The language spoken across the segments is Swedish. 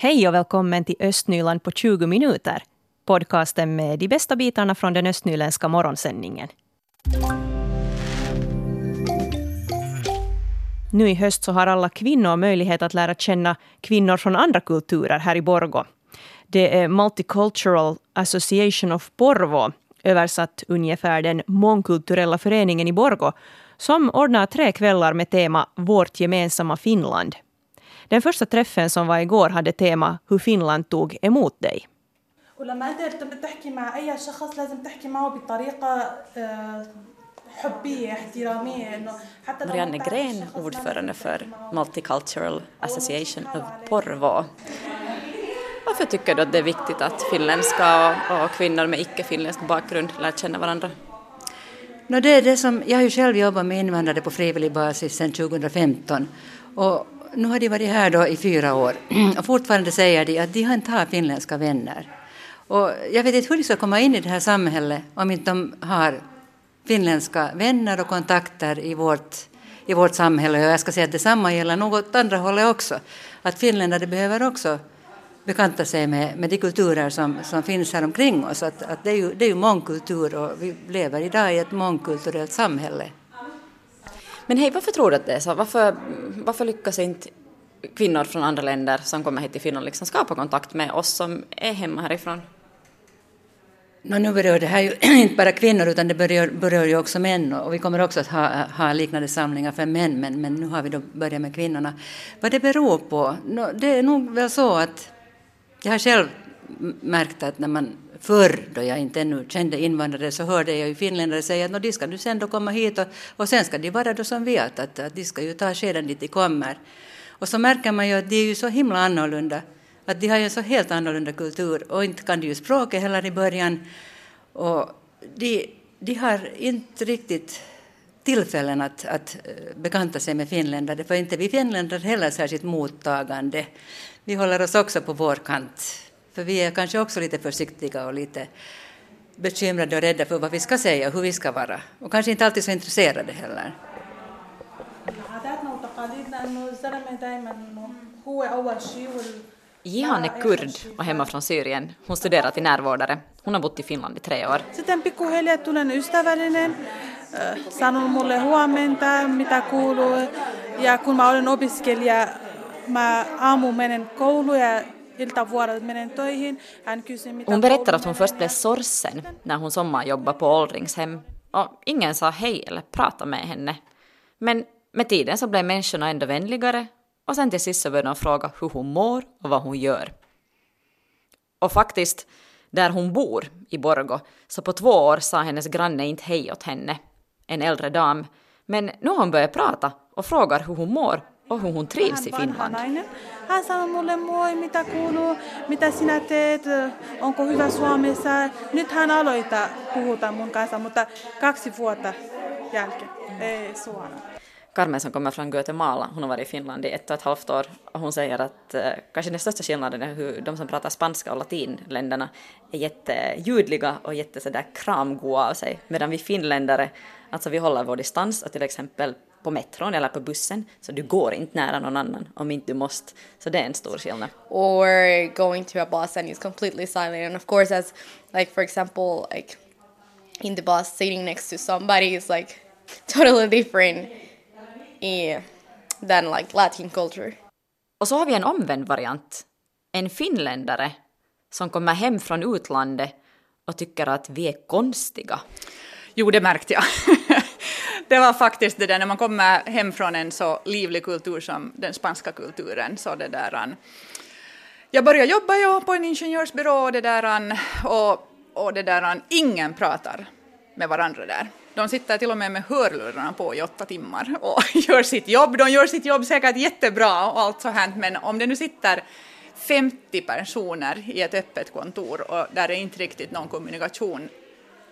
Hej och välkommen till Östnyland på 20 minuter. Podcasten med de bästa bitarna från den östnyländska morgonsändningen. Nu i höst så har alla kvinnor möjlighet att lära känna kvinnor från andra kulturer här i Borgo. Det är Multicultural Association of Porvo, översatt ungefär den mångkulturella föreningen i Borgo, som ordnar tre kvällar med tema Vårt gemensamma Finland. Den första träffen som var igår hade tema Hur Finland tog emot dig. ولما انت بتحكي مع اي شخص لازم تحكي معه بطريقه Marianne Gren, ordförande för Multicultural Association of Porvoo. Varför tycker du att det är viktigt att finländska och kvinnor med icke-finländsk bakgrund lär känna varandra? No, det är det som, jag har ju själv jobbat med invandrare på frivillig basis sedan 2015 och nu har de varit här då i fyra år och fortfarande säger de att de har inte har finländska vänner. Och jag vet inte hur de ska komma in i det här samhället om inte de har finländska vänner och kontakter i vårt, i vårt samhälle. Och jag ska säga att detsamma gäller något andra hållet också. Att finländare behöver också bekanta sig med, med de kulturer som, som finns här omkring oss. Att, att det, är ju, det är ju mångkultur och vi lever idag i ett mångkulturellt samhälle. Men hej, varför tror du att det är så? Varför, varför lyckas inte kvinnor från andra länder som kommer hit till Finland liksom skapa kontakt med oss som är hemma härifrån? No, nu berör det här ju inte bara kvinnor utan det berör, berör ju också män och vi kommer också att ha, ha liknande samlingar för män men, men nu har vi då börjat med kvinnorna. Vad det beror på? No, det är nog väl så att jag har själv märkt att när man förr, då jag inte ännu kände invandrare, så hörde jag ju finländare säga att de ska nu sen då komma hit och, och sen ska de vara då som vet att, att de ska ju ta skeden dit de kommer. Och så märker man ju att de är ju så himla annorlunda att de har ju en så helt annorlunda kultur och inte kan de ju språket heller i början. Och de, de har inte riktigt tillfällen att, att eh, bekanta sig med finländare, för inte vi finländare heller särskilt mottagande. Vi håller oss också på vår kant, för vi är kanske också lite försiktiga och lite bekymrade och rädda för vad vi ska säga och hur vi ska vara. Och kanske inte alltid så intresserade heller. Jihan är kurd och hemma från Syrien. Hon studerar till närvårdare. Hon har bott i Finland i tre år. Sitten pikkuhiljaa tulen ystävällinen, sanon mulle huomenta, mitä kuuluu. Ja kun mä olen opiskelija, mä aamu menen kouluun ja hon berättar att hon först blev sorgsen när hon sommarjobbade på åldringshem och ingen sa hej eller pratade med henne. Men med tiden så blev människorna ändå vänligare och sen till sist så började de fråga hur hon mår och vad hon gör. Och faktiskt, där hon bor, i Borgo, så på två år sa hennes granne inte hej åt henne, en äldre dam. Men nu har hon börjat prata och frågar hur hon mår och hur hon trivs i Finland. Han sanoo mulle moi, mitä kuuluu, mitä sinä teet, onko hyvä Suomessa. Nyt hän aloittaa puhuta mun kanssa, mutta kaksi vuotta jälkeen, ei suoraan. Carmen som kommer från Guatemala, hon har varit i Finland i ett och ett halvt år och hon säger att eh, kanske den största skillnaden är hur de som pratar spanska och latinländerna är jätteljudliga och jätte sådär kramgoa av sig, medan vi finländare, alltså vi håller vår distans och till exempel på metron eller på bussen, så du går inte nära någon annan om inte du måste. Så det är en stor skillnad. Or going to a bus and it's completely silent and of course as like for example like in the bus sitting next to somebody is like totally different i den like latin culture. Och så har vi en omvänd variant. En finländare som kommer hem från utlandet och tycker att vi är konstiga. Jo, det märkte jag. det var faktiskt det där när man kommer hem från en så livlig kultur som den spanska kulturen. Så det där, um, jag började jobba ja, på en ingenjörsbyrå och det där, um, och, och det där, um, ingen pratar med varandra där. De sitter till och med med hörlurarna på i åtta timmar och gör sitt jobb. De gör sitt jobb säkert jättebra och allt så här, men om det nu sitter 50 personer i ett öppet kontor och där är inte riktigt någon kommunikation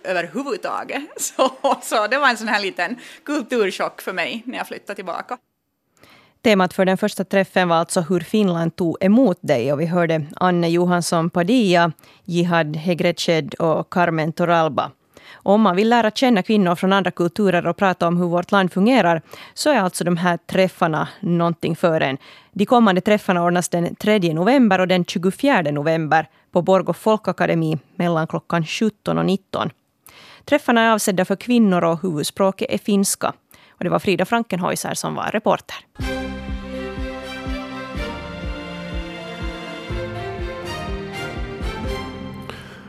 överhuvudtaget. Så, så det var en sån här liten kulturchock för mig när jag flyttade tillbaka. Temat för den första träffen var alltså hur Finland tog emot dig. Och vi hörde Anne Johansson Padilla, Jihad Hegreched och Carmen Toralba. om man vill lära känna kvinnor från andra kulturer och prata om hur vårt land fungerar, så är alltså de här träffarna någonting för en. De kommande träffarna ordnas den 3 november och den 24 november på Borgå folkakademi mellan klockan 17 och 19. Träffarna är avsedda för kvinnor och huvudspråket är finska. Och det var Frida Frankenhäuser som var reporter.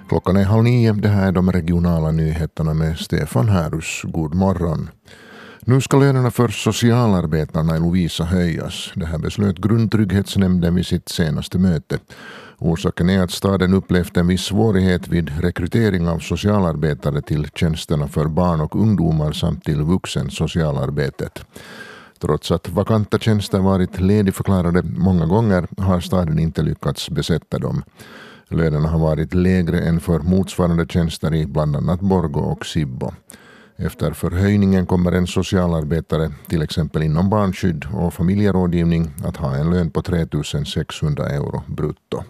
Klockan är halv nio. Det här är de regionala nyheterna med Stefan Härus. God morgon. Nu ska lönerna för socialarbetarna i Lovisa höjas. Det här beslöt Grundtrygghetsnämnden vid sitt senaste möte. Orsaken är att staden upplevt en viss svårighet vid rekrytering av socialarbetare till tjänsterna för barn och ungdomar samt till vuxen socialarbetet. Trots att vakanta tjänster varit ledigförklarade många gånger har staden inte lyckats besätta dem. Lönerna har varit lägre än för motsvarande tjänster i bland annat Borgo och Sibbo. Efter förhöjningen kommer en socialarbetare, till exempel inom barnskydd och familjerådgivning, att ha en lön på 3 600 euro brutto.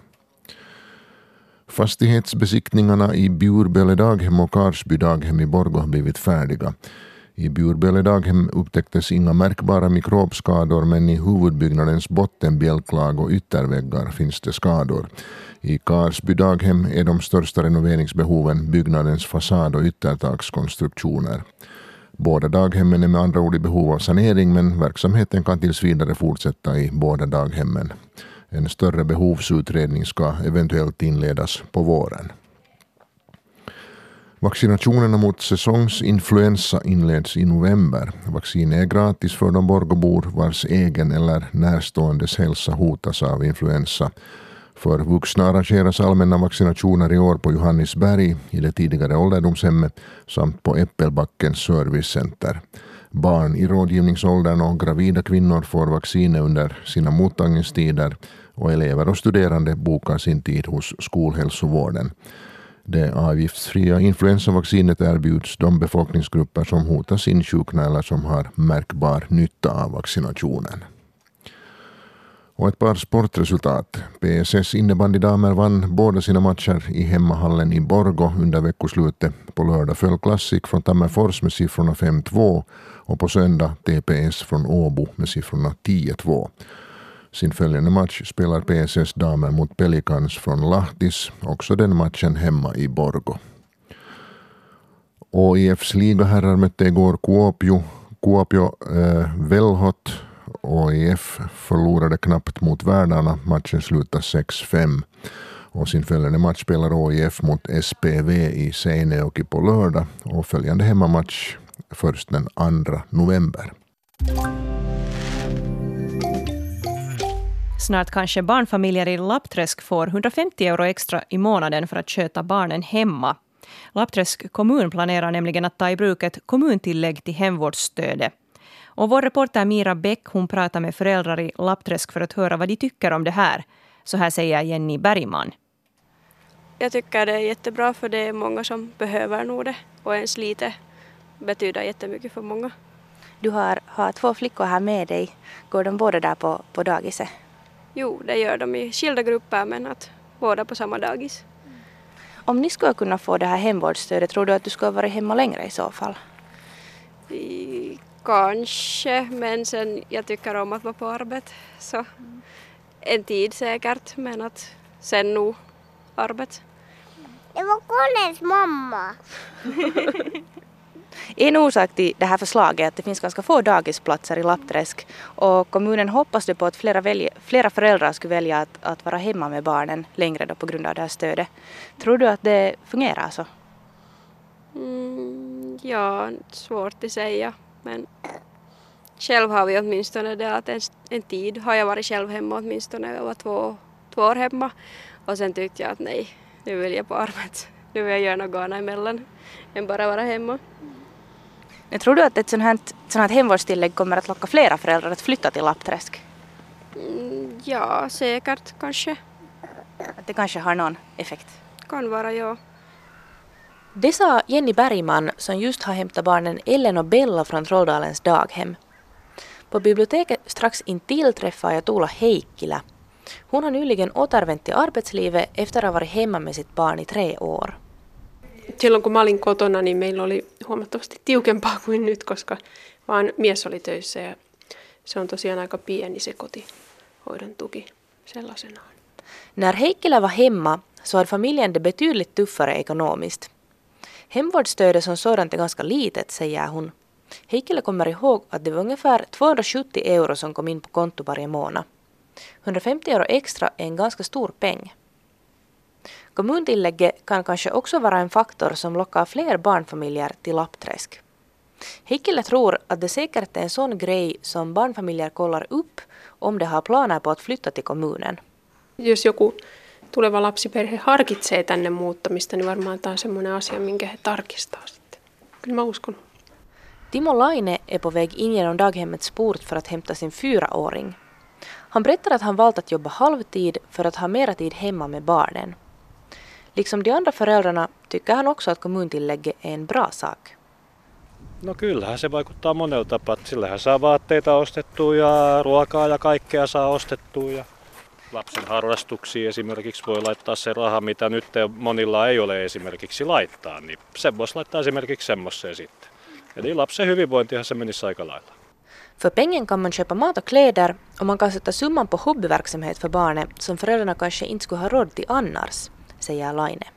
Fastighetsbesiktningarna i Bjurböle daghem och Karsby daghem i Borgå har blivit färdiga. I Bjurböle daghem upptäcktes inga märkbara mikrobskador men i huvudbyggnadens bottenbjälklag och ytterväggar finns det skador. I Karsby daghem är de största renoveringsbehoven byggnadens fasad och yttertakskonstruktioner. Båda daghemmen är med andra ord i behov av sanering men verksamheten kan tills vidare fortsätta i båda daghemmen. En större behovsutredning ska eventuellt inledas på våren. Vaccinationerna mot säsongsinfluensa inleds i november. Vaccinet är gratis för de Borgobor vars egen eller närståendes hälsa hotas av influensa. För vuxna arrangeras allmänna vaccinationer i år på Johannisberg i det tidigare ålderdomshemmet samt på Äppelbackens servicecenter. Barn i rådgivningsåldern och gravida kvinnor får vaccinet under sina mottagningstider och elever och studerande bokar sin tid hos skolhälsovården. Det avgiftsfria influensavaccinet erbjuds de befolkningsgrupper som hotas insjukna eller som har märkbar nytta av vaccinationen. Och ett par sportresultat. PSS innebandydamer vann båda sina matcher i hemmahallen i Borgo under veckoslutet. På lördag föll Classic från Tammerfors med siffrorna 5-2 och på söndag TPS från Åbo med siffrorna 10-2. Sin följande match spelar PSS damer mot Pelikans från Lahtis, också den matchen hemma i Borgo. OIFs ligaherrar mötte igår Kuopio. Kuopio eh, Velhot AIF förlorade knappt mot värdarna. Matchen slutade 6-5. Och sin följande match spelar AIF mot SPV i Seinejoki på lördag och följande hemmamatch först den 2 november. Snart kanske barnfamiljer i Lappträsk får 150 euro extra i månaden för att sköta barnen hemma. Lappträsk kommun planerar nämligen att ta i bruk ett kommuntillägg till hemvårdsstödet. Och vår reporter Mira Bäck hon pratar med föräldrar i Lappträsk för att höra vad de tycker om det här. Så här säger Jenny Bergman. Jag tycker det är jättebra för det är många som behöver nog det och ens lite betyder jättemycket för många. Du har, har två flickor här med dig. Går de båda där på, på dagiset? Jo, det gör de i skilda grupper men att båda på samma dagis. Om ni skulle kunna få det här hemvårdsstödet, tror du att du skulle vara hemma längre i så fall? I, kanske, men sen jag tycker om att vara på arbete så en tid säkert men att sen nog arbete. Det var Collins mamma. En orsak till det här förslaget är att det finns ganska få dagisplatser i Lappträsk och kommunen hoppas på att flera, välja, flera föräldrar skulle välja att, att, vara hemma med barnen längre då på grund av det här stödet. Tror du att det fungerar så? Mm, ja, svårt att säga men själv har vi åtminstone det att en, en tid har jag varit själv hemma åtminstone, jag var två, två år hemma och sen tyckte jag att nej, nu vill jag på arbete, nu vill jag göra något annat emellan än bara vara hemma. Men tror du att ett sånt här, sånt här hemvårdstillägg kommer att locka flera föräldrar att flytta till Lappträsk? Mm, ja, säkert kanske. Att det kanske har någon effekt? Kan vara, ja. Det sa Jenny Bergman som just har hämtat barnen Ellen och Bella från Trolldalens daghem. På biblioteket strax intill träffade jag Tuula Heikkilä. Hon har nyligen återvänt till arbetslivet efter att ha varit hemma med sitt barn i tre år. silloin kun mä olin kotona, niin meillä oli huomattavasti tiukempaa kuin nyt, koska vaan mies oli töissä ja se on tosiaan aika pieni se kotihoidon tuki sellaisenaan. När Heikkilä var hemma så hade familjen det betydligt tuffare ekonomiskt. Hemvårdsstödet som sådant är ganska litet, säger hon. Heikkilä kommer ihåg att det var ungefär 270 euro som kom in på konto varje månad. 150 euro extra är en ganska stor peng. Kommuntillägget kan kanske också vara en faktor som lockar fler barnfamiljer till Lappträsk. Heikkilä tror att det säkert är en sån grej som barnfamiljer kollar upp om de har planer på att flytta till kommunen. Jos joku tuleva lapsiperhe harkitsee tänne muuttamista, niin varmaan tämä on semmoinen asia, minkä he tarkistaa sitten. Kyllä mä uskon. Timo Laine är på väg in genom daghemmets port för att hämta sin fyraåring. Han berättar att han valt att jobba halvtid för att ha mera tid hemma med barnen. Liksom de andra föräldrarna tycker han också att kommuntillägget är en bra sak. No kyllähän se vaikuttaa monella tapaa. Sillähän saa vaatteita ostettua ja ruokaa ja kaikkea saa ostettua. Ja lapsen harrastuksiin esimerkiksi voi laittaa se raha, mitä nyt monilla ei ole esimerkiksi laittaa. Niin sen voisi laittaa esimerkiksi semmoiseen sitten. Eli lapsen hyvinvointihan se menisi aika lailla. För pengen kan man köpa mat och kläder och man kan sätta summan på hobbyverksamhet för barnet som föräldrarna kanske inte skulle ha råd till annars, säger Laine.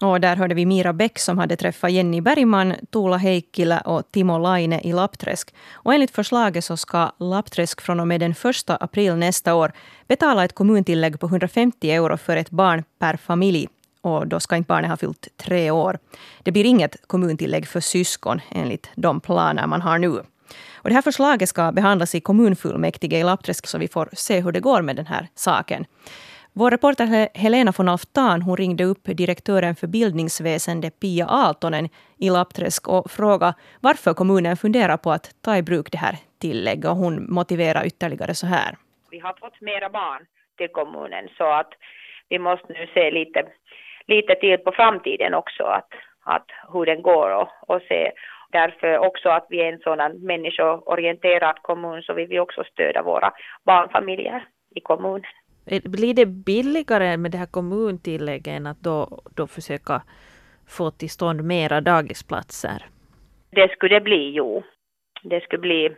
Och där hörde vi Mira Bäck som hade träffat Jenny Bergman, Tuula Heikkilä och Timo Laine i Lappträsk. Och enligt förslaget så ska Lappträsk från och med den 1 april nästa år betala ett kommuntillägg på 150 euro för ett barn per familj. Och då ska inte barnet ha fyllt tre år. Det blir inget kommuntillägg för syskon enligt de planer man har nu. Och det här förslaget ska behandlas i kommunfullmäktige i Lappträsk så vi får se hur det går med den här saken. Vår reporter Helena von Alftan hon ringde upp direktören för bildningsväsende Pia Aaltonen i Lappträsk och frågade varför kommunen funderar på att ta i bruk det här tillägget. Och hon motiverar ytterligare så här. Vi har fått mera barn till kommunen så att vi måste nu se lite, lite till på framtiden också att, att hur den går och, och se därför också att vi är en sådan människoorienterad kommun så vi vill också stödja våra barnfamiljer i kommunen. Blir det billigare med det här kommuntillägget än att då, då försöka få till stånd mera dagisplatser? Det skulle det bli, jo. Det skulle bli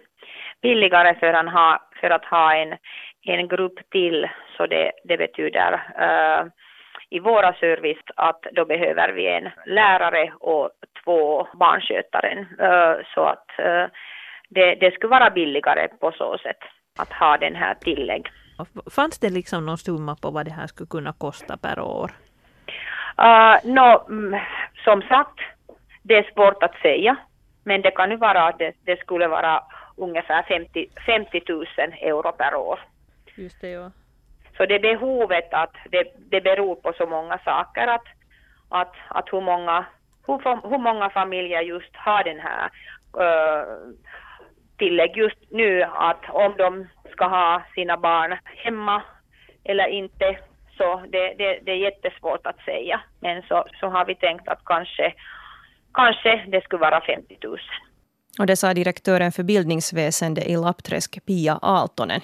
billigare för att ha, för att ha en, en grupp till, så det, det betyder uh, i våra service att då behöver vi en lärare och två barnskötare. Uh, eh, så att uh, det, det skulle vara billigare på så sätt att ha den här tillägg. Fanns det liksom någon summa på vad det här skulle kunna kosta per år? Uh, no, mm, som sagt, det är svårt att säga. Men det kan ju vara att det, det skulle vara ungefär 50, 50 000 euro per år. Just det, ja. Så det är behovet att det, det beror på så många saker att, att, att hur, många, hur, hur många familjer just har den här uh, tillägg just nu att om de ska ha sina barn hemma eller inte så det, det, det är jättesvårt att säga. Men så, så har vi tänkt att kanske, kanske det skulle vara 50 000. Och det sa direktören för bildningsväsende i Lappträsk, Pia Aaltonen.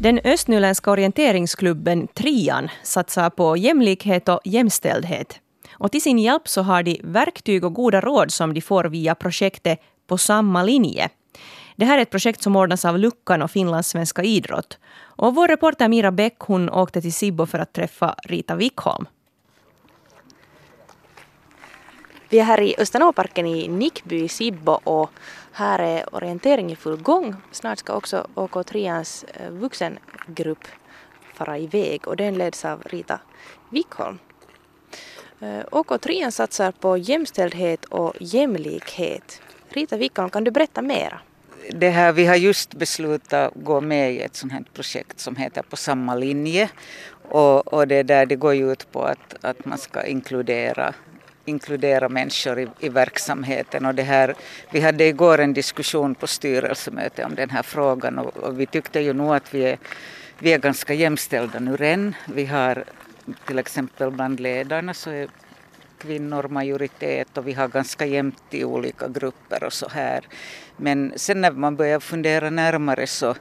Den östnyländska orienteringsklubben Trian satsar på jämlikhet och jämställdhet. Och till sin hjälp så har de verktyg och goda råd som de får via projektet På samma linje. Det här är ett projekt som ordnas av Luckan och Finlandssvenska idrott. Och vår reporter Mira Bäck hon åkte till Sibbo för att träffa Rita Wickholm. Vi är här i Östanåparken i Nickby i Sibbo och här är orientering i full gång. Snart ska också OK3ans eh, vuxengrupp fara iväg och den leds av Rita Wickholm. Eh, OK3 satsar på jämställdhet och jämlikhet. Rita Wikholm, kan du berätta mera? Det här, vi har just beslutat gå med i ett sånt här projekt som heter På samma linje. Och, och det, där, det går ju ut på att, att man ska inkludera inkludera människor i, i verksamheten. Och det här, vi hade igår en diskussion på styrelsemöte om den här frågan och, och vi tyckte ju nog att vi är, vi är ganska jämställda nu redan. Vi har till exempel bland ledarna så är kvinnor majoritet och vi har ganska jämnt i olika grupper och så här. Men sen när man börjar fundera närmare så,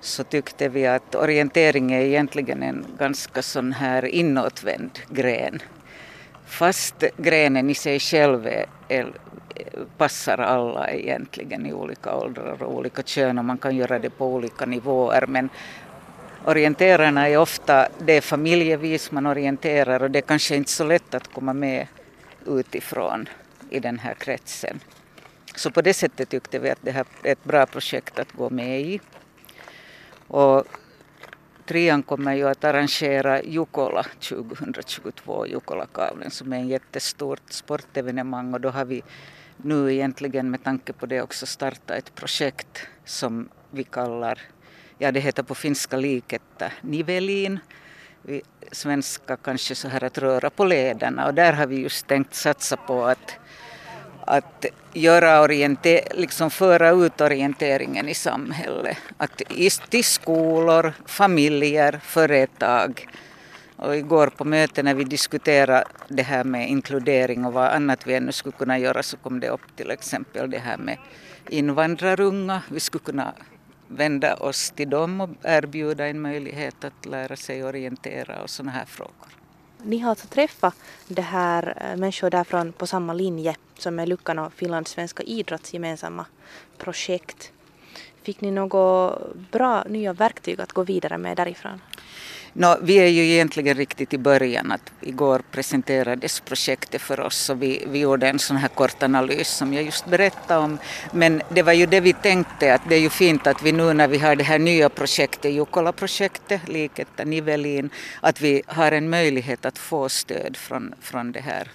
så tyckte vi att orientering är egentligen en ganska sån här inåtvänd gren. Fast grenen i sig själv är, är, passar alla egentligen i olika åldrar och olika kön och man kan göra det på olika nivåer men orienterarna är ofta, det är familjevis man orienterar och det är kanske inte så lätt att komma med utifrån i den här kretsen. Så på det sättet tyckte vi att det här är ett bra projekt att gå med i. Och trean kommer ju att arrangera Jukola 2022, Jukolakavlen som är en jättestort sportevenemang och då har vi nu egentligen med tanke på det också startat ett projekt som vi kallar, ja det heter på finska liketta Nivelin, vi svenska kanske så här att röra på lederna och där har vi just tänkt satsa på att att göra orienter, liksom föra ut orienteringen i samhället. Att till skolor, familjer, företag. Och igår på mötet när vi diskuterade det här med inkludering och vad annat vi ännu skulle kunna göra så kom det upp till exempel det här med invandrarunga. Vi skulle kunna vända oss till dem och erbjuda en möjlighet att lära sig orientera och sådana här frågor. Ni har alltså träffat det här eh, människor därifrån på samma linje som är Luckan och Finlands svenska idrotts gemensamma projekt. Fick ni några bra nya verktyg att gå vidare med därifrån? No, vi är ju egentligen riktigt i början. Att igår presenterades projektet för oss och vi, vi gjorde en sån här kort analys som jag just berättade om. Men det var ju det vi tänkte att det är ju fint att vi nu när vi har det här nya projektet, Jukola-projektet, Liketta Nivelin, att vi har en möjlighet att få stöd från, från det här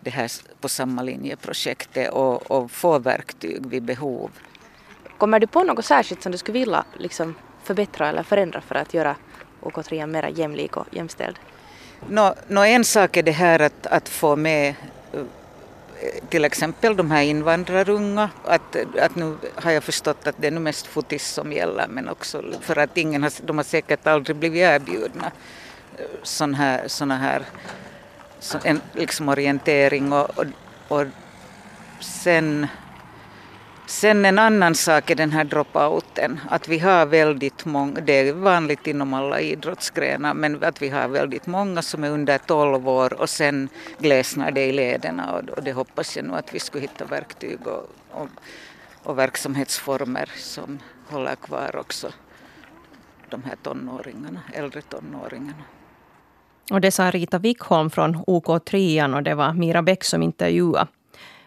det här på samma linje-projektet och, och få verktyg vid behov. Kommer du på något särskilt som du skulle vilja liksom förbättra eller förändra för att göra och återigen mer jämlik och jämställd? No, no, en sak är det här att, att få med eh, till exempel de här invandrarunga, att, att nu har jag förstått att det är nu mest fotis som gäller men också för att ingen har, de har säkert aldrig blivit erbjudna eh, sån här, såna här så en liksom orientering och, och, och sen Sen en annan sak är den här dropouten, att vi har väldigt många, det är vanligt inom alla idrottsgrenar, men att vi har väldigt många som är under 12 år och sen glesnar det i lederna och, och det hoppas jag nu att vi skulle hitta verktyg och, och, och verksamhetsformer som håller kvar också de här tonåringarna, äldre tonåringarna. Och det sa Rita Wickholm från OK3 och det var Mira Bäck som intervjuade.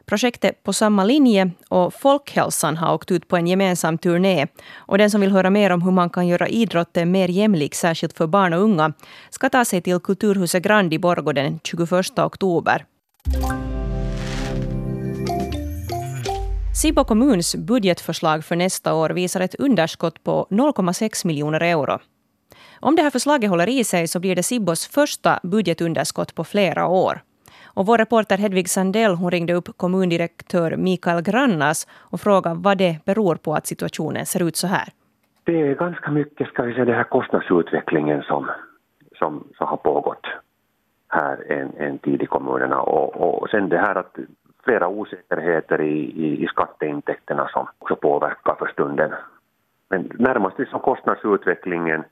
Projektet På samma linje och Folkhälsan har åkt ut på en gemensam turné. Och den som vill höra mer om hur man kan göra idrotten mer jämlik, särskilt för barn och unga, ska ta sig till Kulturhuset Grand i Borgå den 21 oktober. Sibbo kommuns budgetförslag för nästa år visar ett underskott på 0,6 miljoner euro. Om det här förslaget håller i sig så blir det Sibbos första budgetunderskott på flera år. Och vår reporter Hedvig Sandell hon ringde upp kommundirektör Mikael Grannas och frågade vad det beror på att situationen ser ut så här. Det är ganska mycket ska vi säga, den här kostnadsutvecklingen som, som, som har pågått här en, en tid i kommunerna och, och sen det här att flera osäkerheter i, i, i skatteintäkterna som också påverkar för stunden. Men närmast liksom kostnadsutvecklingen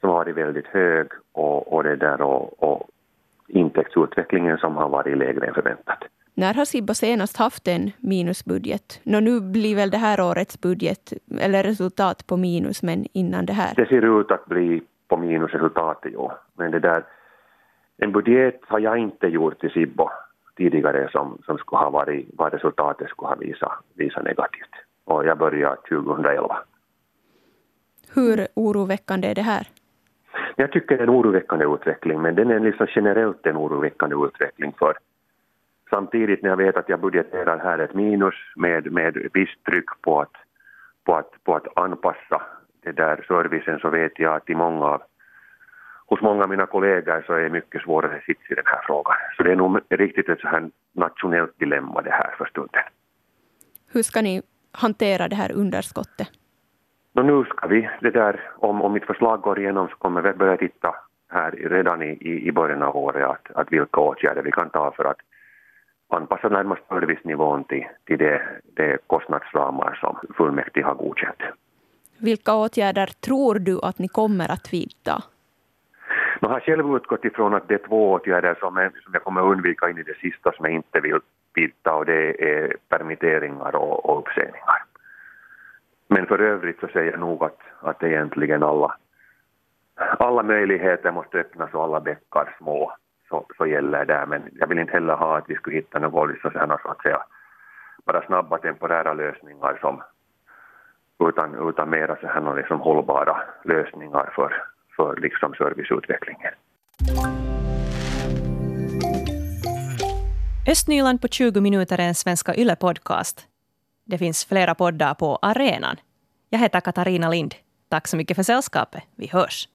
som har varit väldigt hög och, och det där och, och intäktsutvecklingen som har varit lägre än förväntat. När har Sibbo senast haft en minusbudget? Nå, nu blir väl det här årets budget eller resultat på minus, men innan det här? Det ser ut att bli på minusresultatet, jo. Men det där, en budget har jag inte gjort i Sibbo tidigare som, som skulle ha varit, vad resultatet skulle ha visat, visat negativt. Och jag började 2011. Hur oroväckande är det här? Jag tycker det är en oroväckande utveckling, men den är liksom generellt en oroväckande utveckling för samtidigt när jag vet att jag budgeterar här ett minus med, med visst tryck på att, på, att, på att anpassa det där servicen så vet jag att i många hos många av mina kollegor så är det mycket svårare sits i den här frågan. Så det är nog riktigt ett så här nationellt dilemma det här för stunden. Hur ska ni hantera det här underskottet? No, nu ska vi, det där, om, om mitt förslag går igenom så kommer vi börja titta här redan i, i början av året att, att vilka åtgärder vi kan ta för att anpassa närmast servicenivån till, till det, det kostnadsramar som fullmäktige har godkänt. Vilka åtgärder tror du att ni kommer att vidta? Jag har själv utgått ifrån att det är två åtgärder som, är, som jag kommer undvika in i det sista som jag inte vill vidta och det är permitteringar och, och uppsägningar. Men för övrigt så säger jag nog att, att egentligen alla, alla möjligheter måste öppnas och alla bäckar små så, så gäller det. Men jag vill inte heller ha att vi skulle hitta något liksom så att säga bara snabba temporära lösningar som utan, utan mera så här liksom hållbara lösningar för, för liksom serviceutvecklingen. Östnyland på 20 minuter är en Svenska Yle-podcast. Det finns flera poddar på arenan. Jag heter Katarina Lind. Tack så mycket för sällskapet. Vi hörs.